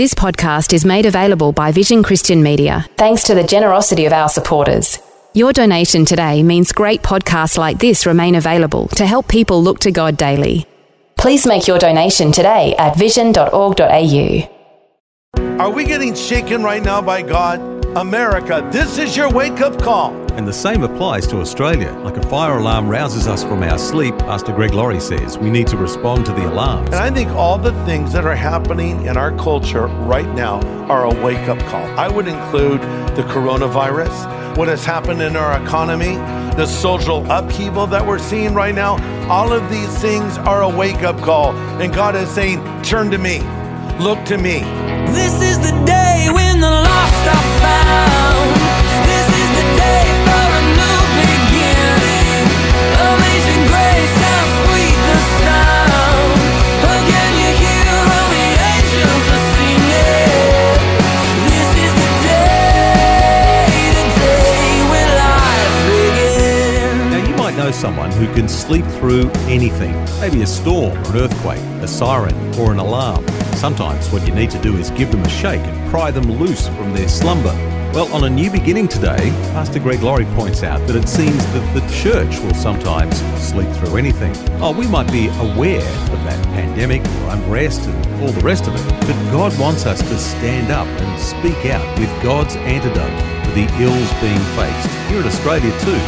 This podcast is made available by Vision Christian Media, thanks to the generosity of our supporters. Your donation today means great podcasts like this remain available to help people look to God daily. Please make your donation today at vision.org.au. Are we getting shaken right now by God? America, this is your wake up call. And the same applies to Australia. Like a fire alarm rouses us from our sleep, Pastor Greg Laurie says we need to respond to the alarms. And I think all the things that are happening in our culture right now are a wake up call. I would include the coronavirus, what has happened in our economy, the social upheaval that we're seeing right now. All of these things are a wake up call. And God is saying, Turn to me, look to me. This is the day when the lost are found. Who can sleep through anything maybe a storm, or an earthquake, a siren, or an alarm. Sometimes what you need to do is give them a shake and pry them loose from their slumber. Well, on a new beginning today, Pastor Greg Laurie points out that it seems that the church will sometimes sleep through anything. Oh, we might be aware of that pandemic or unrest and all the rest of it, but God wants us to stand up and speak out with God's antidote for the ills being faced here in Australia too.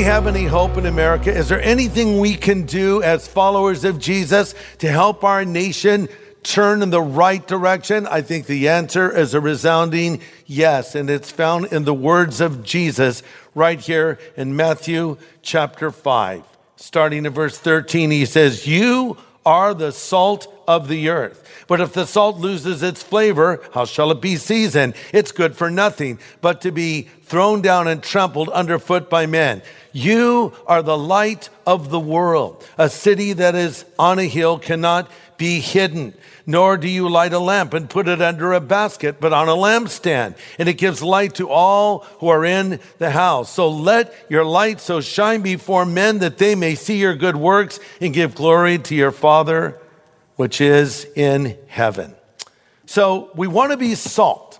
Have any hope in America? Is there anything we can do as followers of Jesus to help our nation turn in the right direction? I think the answer is a resounding yes, and it's found in the words of Jesus right here in Matthew chapter 5. Starting in verse 13, he says, You are the salt of the earth. But if the salt loses its flavor, how shall it be seasoned? It's good for nothing but to be thrown down and trampled underfoot by men. You are the light of the world. A city that is on a hill cannot be hidden. Nor do you light a lamp and put it under a basket, but on a lampstand, and it gives light to all who are in the house. So let your light so shine before men that they may see your good works and give glory to your Father which is in heaven. So we want to be salt.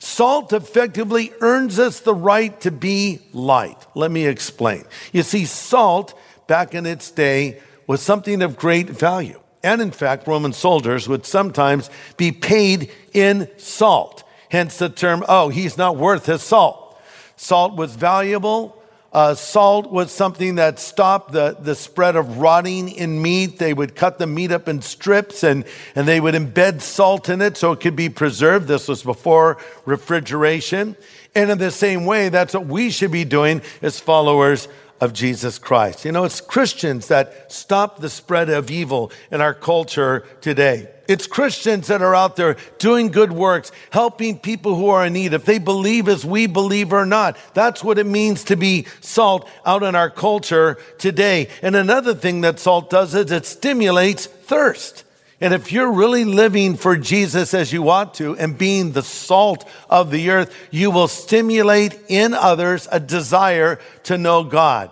Salt effectively earns us the right to be light. Let me explain. You see, salt back in its day was something of great value. And in fact, Roman soldiers would sometimes be paid in salt. Hence the term, oh, he's not worth his salt. Salt was valuable. Uh, salt was something that stopped the, the spread of rotting in meat. They would cut the meat up in strips and, and they would embed salt in it so it could be preserved. This was before refrigeration. And in the same way, that's what we should be doing as followers of Jesus Christ. You know, it's Christians that stop the spread of evil in our culture today. It's Christians that are out there doing good works, helping people who are in need, if they believe as we believe or not. That's what it means to be salt out in our culture today. And another thing that salt does is it stimulates thirst. And if you're really living for Jesus as you ought to and being the salt of the earth, you will stimulate in others a desire to know God.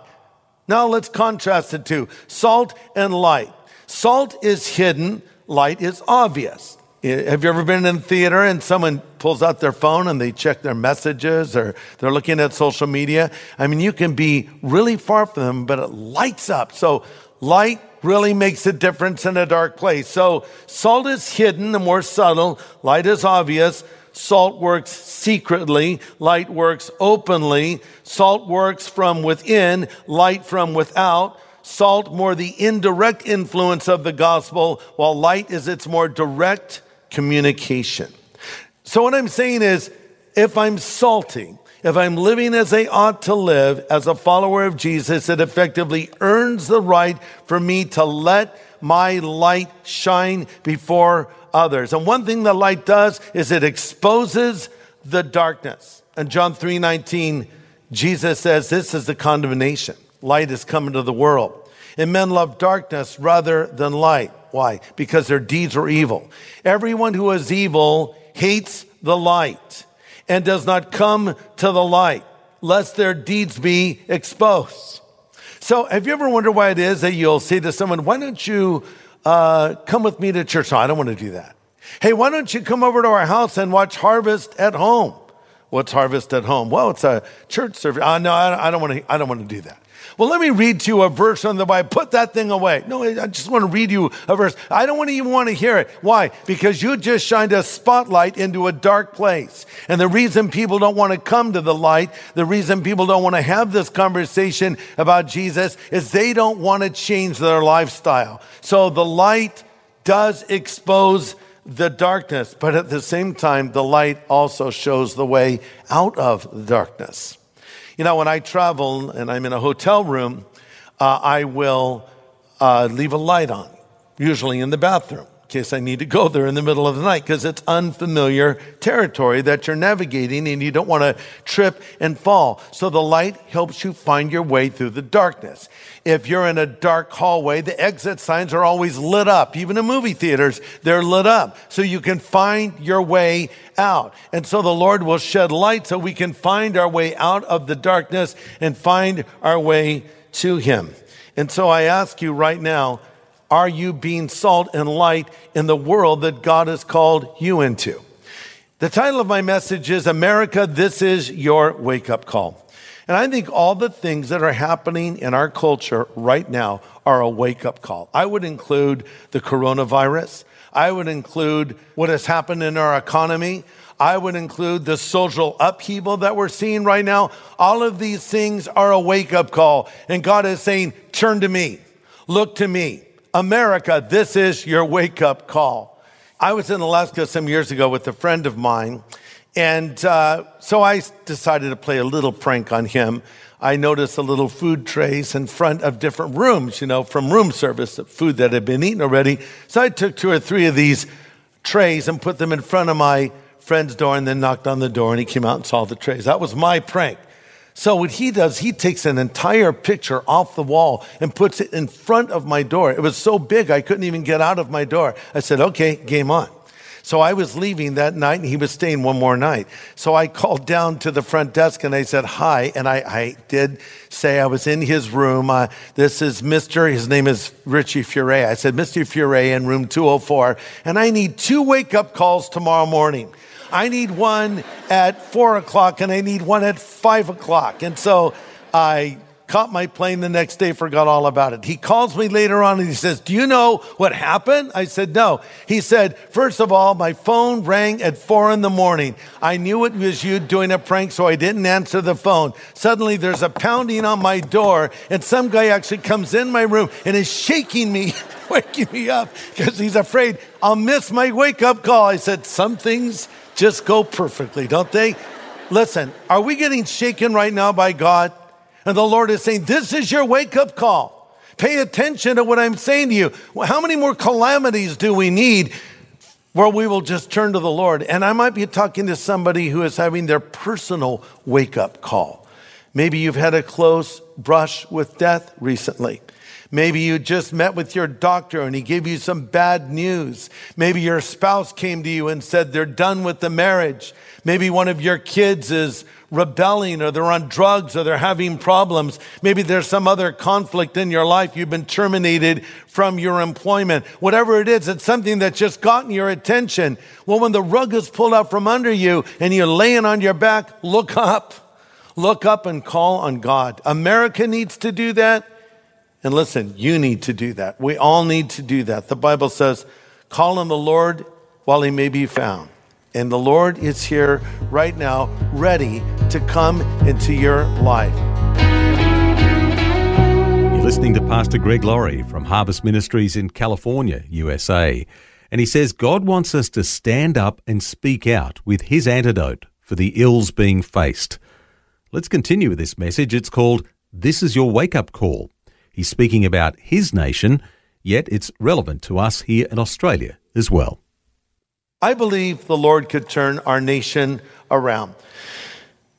Now let's contrast the two salt and light. Salt is hidden, light is obvious. Have you ever been in theater and someone pulls out their phone and they check their messages or they're looking at social media? I mean, you can be really far from them, but it lights up. So light really makes a difference in a dark place. So salt is hidden, the more subtle. Light is obvious. Salt works secretly. Light works openly. Salt works from within. Light from without. Salt more the indirect influence of the gospel, while light is its more direct communication. So what I'm saying is, if I'm salty, if I'm living as I ought to live as a follower of Jesus, it effectively earns the right for me to let my light shine before others. And one thing the light does is it exposes the darkness. And John 3:19, Jesus says, This is the condemnation. Light is come into the world. And men love darkness rather than light. Why? Because their deeds are evil. Everyone who is evil hates the light and does not come to the light, lest their deeds be exposed. So, have you ever wondered why it is that you'll say to someone, Why don't you uh, come with me to church? No, I don't want to do that. Hey, why don't you come over to our house and watch Harvest at home? What's Harvest at home? Well, it's a church service. Uh, no, I don't want to. I don't want to do that. Well, let me read to you a verse on the Bible. Put that thing away. No, I just want to read you a verse. I don't want to even want to hear it. Why? Because you just shined a spotlight into a dark place. And the reason people don't want to come to the light, the reason people don't want to have this conversation about Jesus is they don't want to change their lifestyle. So the light does expose the darkness, but at the same time, the light also shows the way out of darkness. You know, when I travel and I'm in a hotel room, uh, I will uh, leave a light on, usually in the bathroom, case I need to go there in the middle of the night, because it's unfamiliar territory that you're navigating and you don't want to trip and fall. So the light helps you find your way through the darkness. If you're in a dark hallway, the exit signs are always lit up. Even in movie theaters, they're lit up. So you can find your way out. And so the Lord will shed light so we can find our way out of the darkness and find our way to Him. And so I ask you right now, are you being salt and light in the world that God has called you into? The title of my message is America, This is Your Wake Up Call. And I think all the things that are happening in our culture right now are a wake up call. I would include the coronavirus. I would include what has happened in our economy. I would include the social upheaval that we're seeing right now. All of these things are a wake up call. And God is saying, turn to me, look to me. America, this is your wake up call. I was in Alaska some years ago with a friend of mine, and uh, so I decided to play a little prank on him. I noticed a little food trays in front of different rooms, you know, from room service, food that had been eaten already. So I took two or three of these trays and put them in front of my friend's door and then knocked on the door and he came out and saw the trays. That was my prank. So what he does, he takes an entire picture off the wall and puts it in front of my door. It was so big I couldn't even get out of my door. I said, okay, game on. So I was leaving that night and he was staying one more night. So I called down to the front desk and I said, hi. And I, I did say I was in his room. Uh, this is Mr. His name is Richie Furay. I said, Mr. Furay in room 204. And I need two wake up calls tomorrow morning. I need one at four o'clock and I need one at five o'clock. And so I caught my plane the next day, forgot all about it. He calls me later on and he says, Do you know what happened? I said, No. He said, First of all, my phone rang at four in the morning. I knew it was you doing a prank, so I didn't answer the phone. Suddenly there's a pounding on my door, and some guy actually comes in my room and is shaking me. waking me up because he's afraid I'll miss my wake up call. I said, Some things just go perfectly, don't they? Listen, are we getting shaken right now by God? And the Lord is saying, This is your wake up call. Pay attention to what I'm saying to you. How many more calamities do we need where we will just turn to the Lord? And I might be talking to somebody who is having their personal wake up call. Maybe you've had a close brush with death recently. Maybe you just met with your doctor and he gave you some bad news. Maybe your spouse came to you and said they're done with the marriage. Maybe one of your kids is rebelling or they're on drugs or they're having problems. Maybe there's some other conflict in your life. You've been terminated from your employment. Whatever it is, it's something that's just gotten your attention. Well, when the rug is pulled out from under you and you're laying on your back, look up. Look up and call on God. America needs to do that. And listen, you need to do that. We all need to do that. The Bible says, call on the Lord while he may be found. And the Lord is here right now, ready to come into your life. You're listening to Pastor Greg Laurie from Harvest Ministries in California, USA. And he says God wants us to stand up and speak out with his antidote for the ills being faced. Let's continue with this message. It's called This is Your Wake Up Call. He's speaking about his nation, yet it's relevant to us here in Australia as well. I believe the Lord could turn our nation around.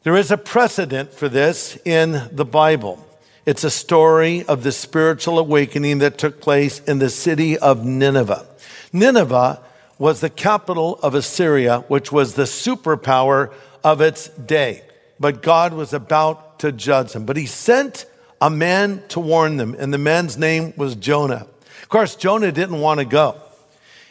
There is a precedent for this in the Bible. It's a story of the spiritual awakening that took place in the city of Nineveh. Nineveh was the capital of Assyria, which was the superpower of its day. But God was about to judge them. But he sent a man to warn them, and the man's name was Jonah. Of course, Jonah didn't want to go.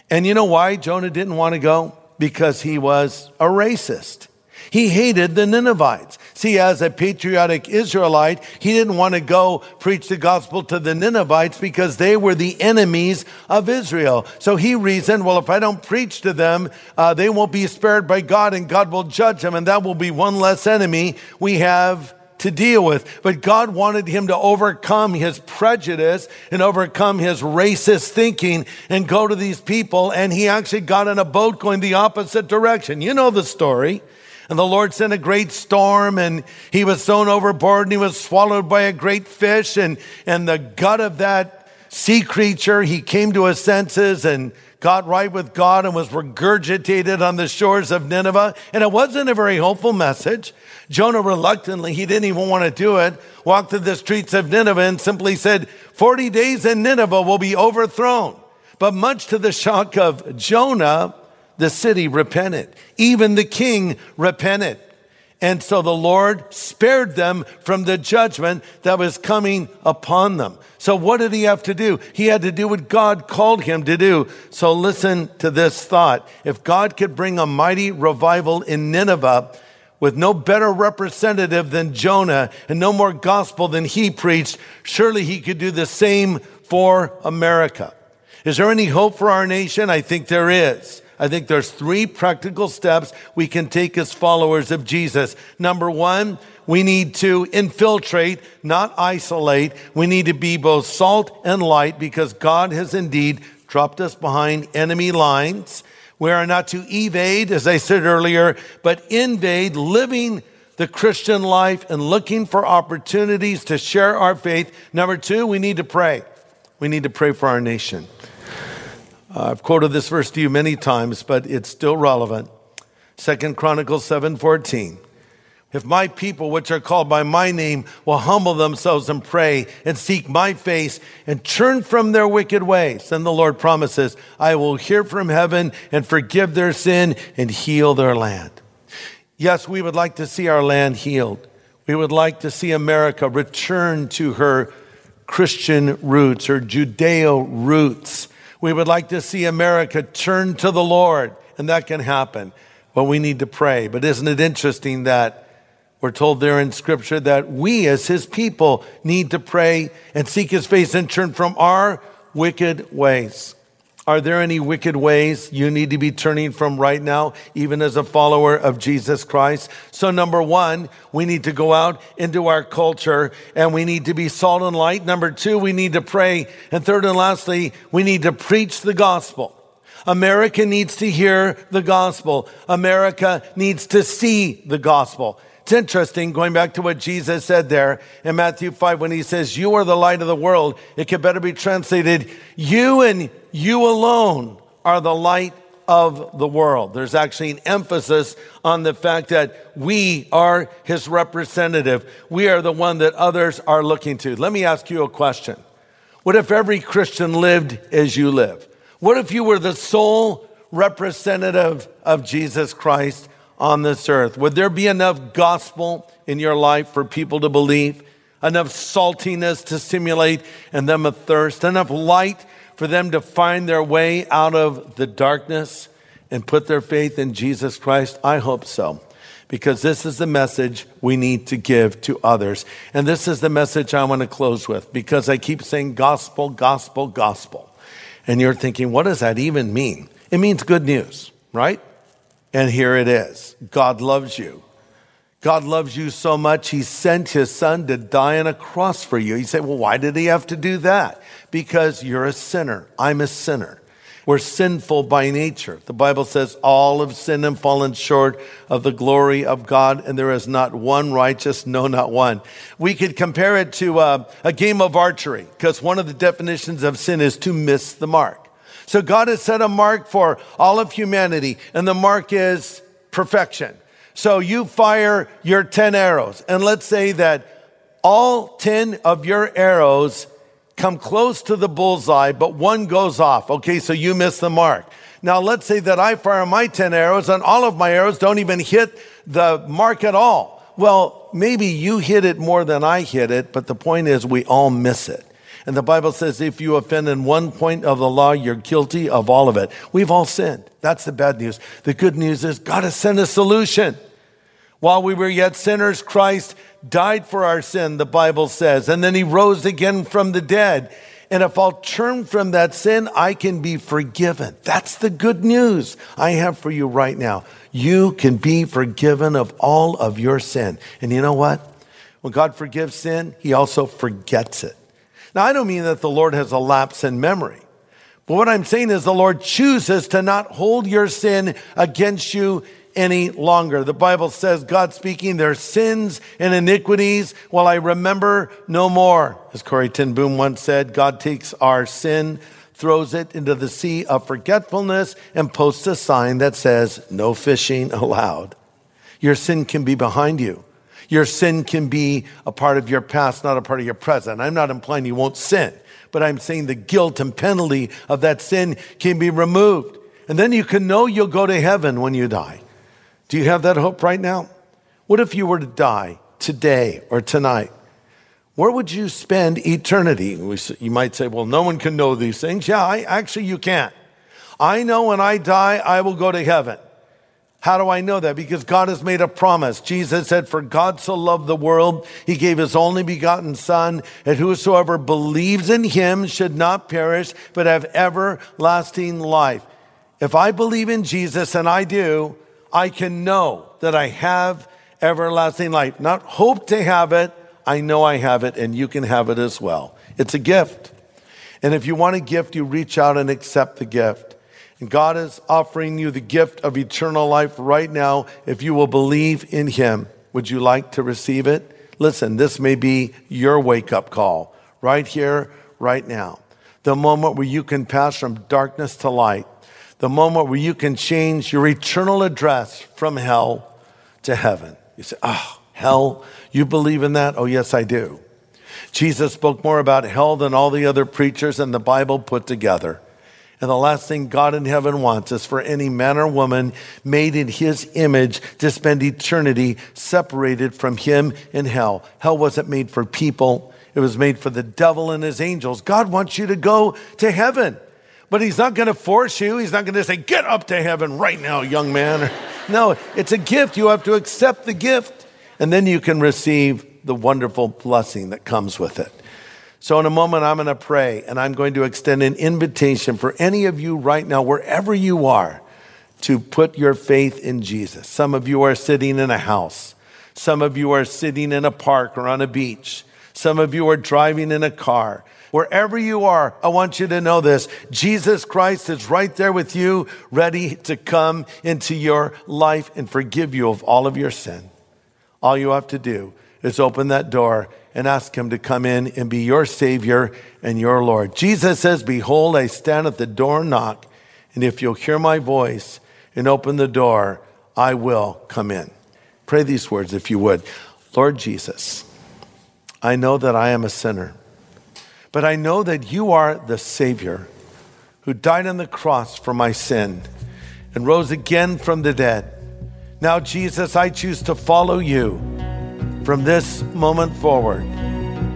And you know why Jonah didn't want to go? Because he was a racist. He hated the Ninevites. See, as a patriotic Israelite, he didn't want to go preach the gospel to the Ninevites because they were the enemies of Israel. So he reasoned, well, if I don't preach to them, uh, they won't be spared by God and God will judge them, and that will be one less enemy we have to deal with. But God wanted him to overcome his prejudice and overcome his racist thinking and go to these people. And he actually got in a boat going the opposite direction. You know the story. And the Lord sent a great storm and he was thrown overboard and he was swallowed by a great fish. And, and the gut of that sea creature, he came to his senses and got right with God and was regurgitated on the shores of Nineveh. And it wasn't a very hopeful message. Jonah reluctantly, he didn't even want to do it, walked through the streets of Nineveh and simply said, 40 days in Nineveh will be overthrown. But much to the shock of Jonah, the city repented. Even the king repented. And so the Lord spared them from the judgment that was coming upon them. So what did he have to do? He had to do what God called him to do. So listen to this thought. If God could bring a mighty revival in Nineveh, with no better representative than Jonah and no more gospel than he preached, surely he could do the same for America. Is there any hope for our nation? I think there is. I think there's three practical steps we can take as followers of Jesus. Number one, we need to infiltrate, not isolate. We need to be both salt and light because God has indeed dropped us behind enemy lines. We are not to evade, as I said earlier, but invade, living the Christian life and looking for opportunities to share our faith. Number two, we need to pray. We need to pray for our nation. Uh, I've quoted this verse to you many times, but it's still relevant. Second Chronicles 7:14. If my people, which are called by my name, will humble themselves and pray and seek my face and turn from their wicked ways, then the Lord promises, I will hear from heaven and forgive their sin and heal their land. Yes, we would like to see our land healed. We would like to see America return to her Christian roots, her Judeo roots. We would like to see America turn to the Lord, and that can happen. But we need to pray. But isn't it interesting that we're told there in scripture that we as his people need to pray and seek his face and turn from our wicked ways. Are there any wicked ways you need to be turning from right now, even as a follower of Jesus Christ? So, number one, we need to go out into our culture and we need to be salt and light. Number two, we need to pray. And third and lastly, we need to preach the gospel. America needs to hear the gospel. America needs to see the gospel. It's interesting, going back to what Jesus said there in Matthew 5, when he says, You are the light of the world, it could better be translated, You and you alone are the light of the world. There's actually an emphasis on the fact that we are his representative. We are the one that others are looking to. Let me ask you a question. What if every Christian lived as you live? What if you were the sole representative of Jesus Christ on this earth? Would there be enough gospel in your life for people to believe? Enough saltiness to stimulate in them a thirst? Enough light for them to find their way out of the darkness and put their faith in Jesus Christ? I hope so. Because this is the message we need to give to others. And this is the message I want to close with because I keep saying gospel, gospel, gospel. And you're thinking, what does that even mean? It means good news, right? And here it is God loves you. God loves you so much, He sent His Son to die on a cross for you. You say, well, why did He have to do that? Because you're a sinner. I'm a sinner. We're sinful by nature. The Bible says all have sinned and fallen short of the glory of God, and there is not one righteous, no, not one. We could compare it to uh, a game of archery, because one of the definitions of sin is to miss the mark. So God has set a mark for all of humanity, and the mark is perfection. So you fire your 10 arrows, and let's say that all 10 of your arrows come close to the bullseye, but one goes off. Okay, so you miss the mark. Now, let's say that I fire my 10 arrows and all of my arrows don't even hit the mark at all. Well, maybe you hit it more than I hit it, but the point is we all miss it. And the Bible says if you offend in one point of the law, you're guilty of all of it. We've all sinned. That's the bad news. The good news is God has sent a solution. While we were yet sinners, Christ died for our sin, the Bible says, and then he rose again from the dead. And if I'll turn from that sin, I can be forgiven. That's the good news I have for you right now. You can be forgiven of all of your sin. And you know what? When God forgives sin, he also forgets it. Now, I don't mean that the Lord has a lapse in memory. But what I'm saying is the Lord chooses to not hold your sin against you any longer. The Bible says, God speaking, their sins and iniquities will I remember no more. As Corrie ten Boom once said, God takes our sin, throws it into the sea of forgetfulness, and posts a sign that says, no fishing allowed. Your sin can be behind you. Your sin can be a part of your past, not a part of your present. I'm not implying you won't sin, but I'm saying the guilt and penalty of that sin can be removed. And then you can know you'll go to heaven when you die. Do you have that hope right now? What if you were to die today or tonight? Where would you spend eternity? You might say, well, no one can know these things. Yeah, I, actually, you can't. I know when I die, I will go to heaven. How do I know that? Because God has made a promise. Jesus said, For God so loved the world, he gave his only begotten Son, that whosoever believes in him should not perish, but have everlasting life. If I believe in Jesus, and I do, I can know that I have everlasting life. Not hope to have it, I know I have it, and you can have it as well. It's a gift. And if you want a gift, you reach out and accept the gift. And God is offering you the gift of eternal life right now if you will believe in Him. Would you like to receive it? Listen, this may be your wake up call right here, right now. The moment where you can pass from darkness to light the moment where you can change your eternal address from hell to heaven. You say, oh, hell, you believe in that? Oh, yes, I do. Jesus spoke more about hell than all the other preachers in the Bible put together. And the last thing God in heaven wants is for any man or woman made in his image to spend eternity separated from him in hell. Hell wasn't made for people. It was made for the devil and his angels. God wants you to go to heaven. But he's not going to force you. He's not going to say, get up to heaven right now, young man. no, it's a gift. You have to accept the gift, and then you can receive the wonderful blessing that comes with it. So, in a moment, I'm going to pray, and I'm going to extend an invitation for any of you right now, wherever you are, to put your faith in Jesus. Some of you are sitting in a house, some of you are sitting in a park or on a beach, some of you are driving in a car. Wherever you are, I want you to know this. Jesus Christ is right there with you, ready to come into your life and forgive you of all of your sin. All you have to do is open that door and ask him to come in and be your Savior and your Lord. Jesus says, Behold, I stand at the door and knock, and if you'll hear my voice and open the door, I will come in. Pray these words if you would. Lord Jesus, I know that I am a sinner. But I know that you are the Savior who died on the cross for my sin and rose again from the dead. Now, Jesus, I choose to follow you from this moment forward.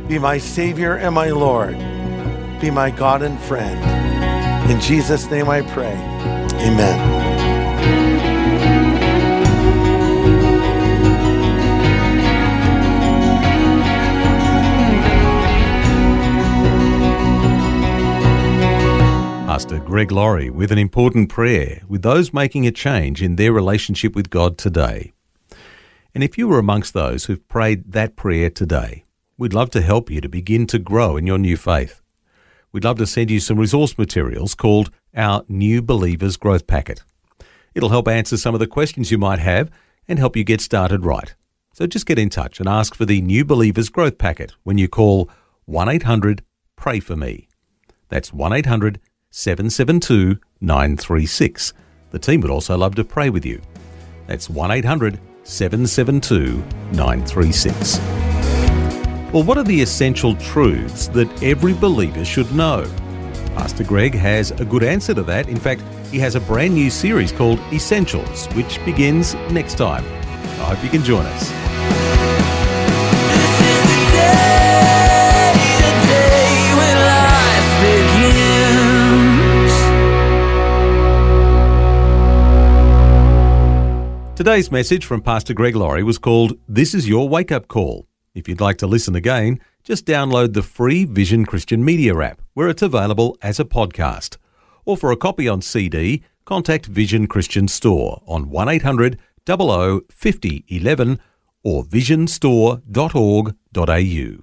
Be my Savior and my Lord. Be my God and friend. In Jesus' name I pray. Amen. Pastor Greg Laurie with an important prayer with those making a change in their relationship with God today. And if you were amongst those who've prayed that prayer today, we'd love to help you to begin to grow in your new faith. we'd love to send you some resource materials called our New Believers Growth Packet. It'll help answer some of the questions you might have and help you get started right. So just get in touch and ask for the New Believers Growth Packet when you call 1 800 Pray For Me. That's 1 800 772 936. The team would also love to pray with you. That's 1 800 772 936. Well, what are the essential truths that every believer should know? Pastor Greg has a good answer to that. In fact, he has a brand new series called Essentials, which begins next time. I hope you can join us. Today's message from Pastor Greg Laurie was called This is Your Wake Up Call. If you'd like to listen again, just download the free Vision Christian Media app, where it's available as a podcast. Or for a copy on CD, contact Vision Christian Store on 1800 00 50 11 or visionstore.org.au.